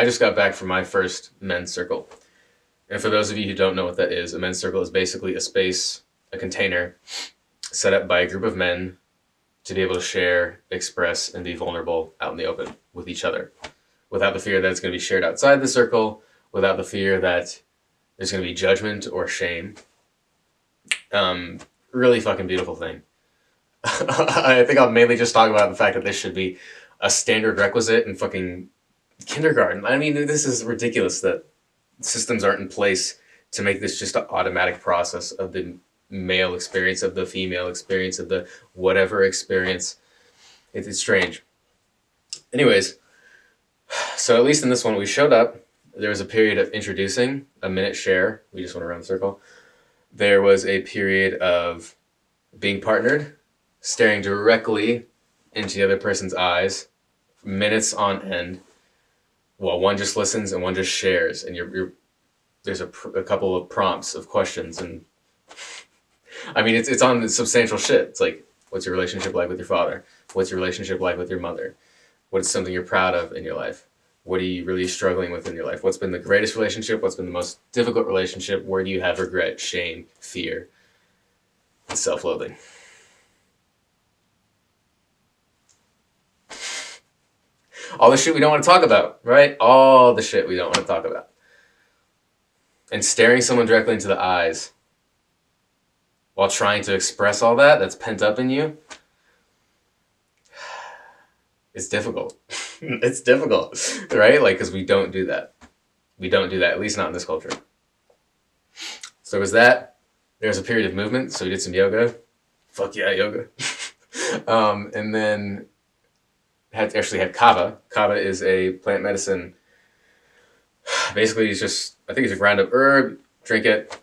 I just got back from my first men's circle. And for those of you who don't know what that is, a men's circle is basically a space, a container set up by a group of men to be able to share, express, and be vulnerable out in the open with each other without the fear that it's going to be shared outside the circle, without the fear that there's going to be judgment or shame. Um, really fucking beautiful thing. I think I'll mainly just talk about the fact that this should be a standard requisite in fucking kindergarten. I mean, this is ridiculous that systems aren't in place to make this just an automatic process of the male experience, of the female experience, of the whatever experience. It, it's strange. Anyways, so at least in this one, we showed up. There was a period of introducing, a minute share. We just went around the circle. There was a period of being partnered, staring directly into the other person's eyes, minutes on end, while one just listens and one just shares. And you're, you're there's a, pr- a couple of prompts of questions. And I mean, it's, it's on the substantial shit. It's like, what's your relationship like with your father? What's your relationship like with your mother? What's something you're proud of in your life? What are you really struggling with in your life? What's been the greatest relationship? What's been the most difficult relationship? Where do you have regret, shame, fear, and self All the shit we don't want to talk about, right? All the shit we don't want to talk about. And staring someone directly into the eyes while trying to express all that that's pent up in you it's difficult. it's difficult, right? Like, because we don't do that. We don't do that, at least not in this culture. So was that. There was a period of movement, so we did some yoga. Fuck yeah, yoga. um, and then had actually had kava. Kava is a plant medicine. Basically, it's just I think it's a ground up herb. Drink it.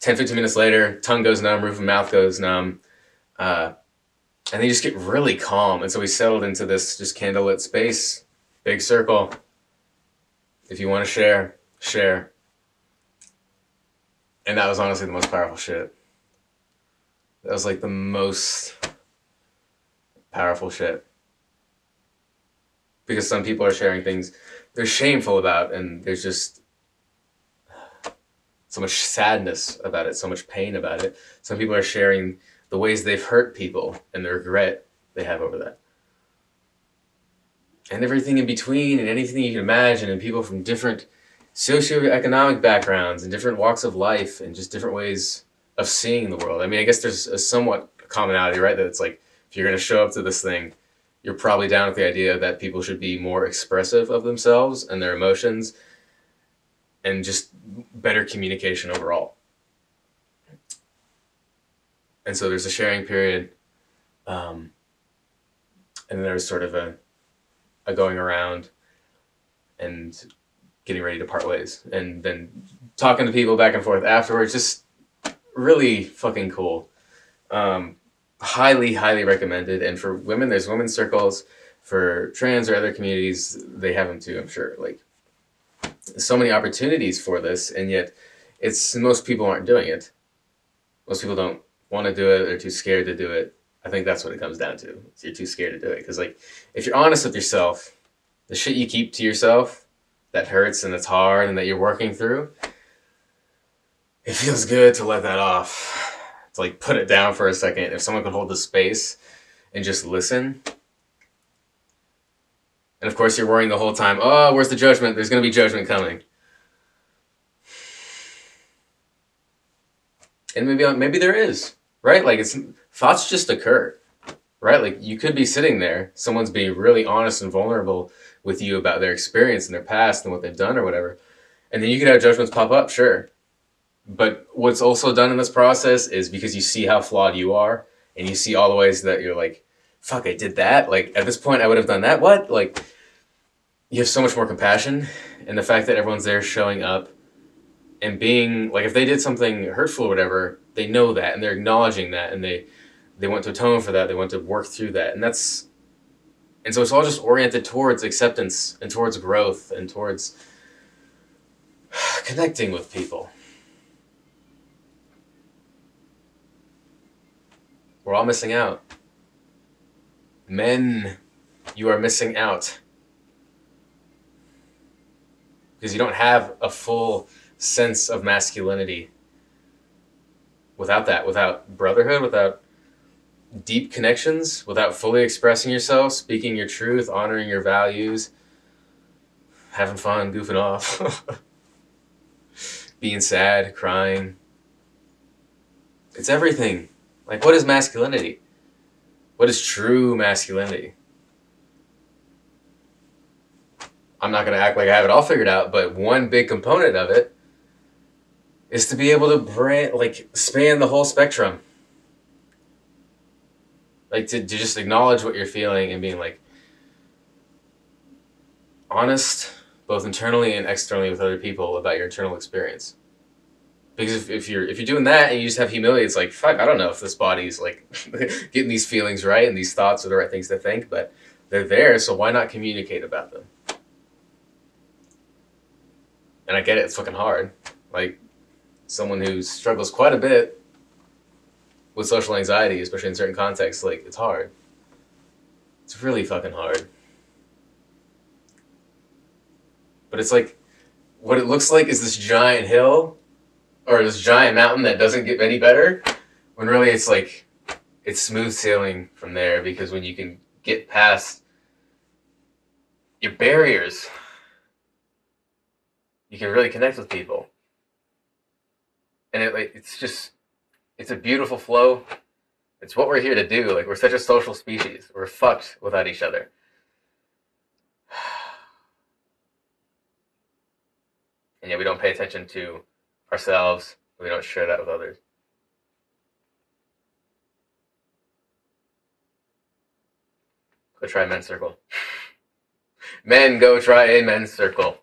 10, 15 minutes later, tongue goes numb, roof of mouth goes numb. Uh, and they just get really calm. And so we settled into this just candlelit space, big circle. If you want to share, share. And that was honestly the most powerful shit. That was like the most powerful shit. Because some people are sharing things they're shameful about, and there's just so much sadness about it, so much pain about it. Some people are sharing the ways they've hurt people and the regret they have over that. And everything in between and anything you can imagine, and people from different socioeconomic backgrounds and different walks of life and just different ways of seeing the world. I mean, I guess there's a somewhat commonality, right? That it's like if you're going to show up to this thing, you're probably down with the idea that people should be more expressive of themselves and their emotions and just better communication overall. And so there's a sharing period um, and there's sort of a, a going around and getting ready to part ways and then talking to people back and forth afterwards. Just really fucking cool. Um, highly highly recommended and for women there's women's circles for trans or other communities they have them too i'm sure like so many opportunities for this and yet it's most people aren't doing it most people don't want to do it they're too scared to do it. I think that's what it comes down to. You're too scared to do it because like if you're honest with yourself, the shit you keep to yourself that hurts and that's hard and that you're working through, it feels good to let that off. To like put it down for a second. If someone could hold the space and just listen. And of course, you're worrying the whole time. Oh, where's the judgment? There's gonna be judgment coming. And maybe uh, maybe there is right? Like it's thoughts just occur, right? Like you could be sitting there, someone's being really honest and vulnerable with you about their experience and their past and what they've done or whatever, and then you could have judgments pop up, sure. But what's also done in this process is because you see how flawed you are, and you see all the ways that you're like, "Fuck, I did that." Like at this point, I would have done that. What? Like you have so much more compassion, and the fact that everyone's there showing up and being like if they did something hurtful or whatever they know that and they're acknowledging that and they they want to atone for that they want to work through that and that's and so it's all just oriented towards acceptance and towards growth and towards connecting with people we're all missing out men you are missing out because you don't have a full sense of masculinity without that, without brotherhood, without deep connections, without fully expressing yourself, speaking your truth, honoring your values, having fun, goofing off, being sad, crying. It's everything. Like, what is masculinity? What is true masculinity? I'm not going to act like I have it all figured out, but one big component of it is to be able to brand, like span the whole spectrum. Like to, to just acknowledge what you're feeling and being like honest, both internally and externally with other people about your internal experience. Because if, if you're if you're doing that and you just have humility, it's like fuck, I don't know if this body's like getting these feelings right and these thoughts are the right things to think, but they're there, so why not communicate about them? And I get it, it's fucking hard. Like someone who struggles quite a bit with social anxiety, especially in certain contexts, like it's hard. It's really fucking hard. But it's like what it looks like is this giant hill or this giant mountain that doesn't get any better when really it's like it's smooth sailing from there because when you can get past your barriers you can really connect with people. And it like it's just it's a beautiful flow. It's what we're here to do. Like we're such a social species. We're fucked without each other. And yet we don't pay attention to ourselves we don't share that with others. Go try men's circle. Men go try a men's circle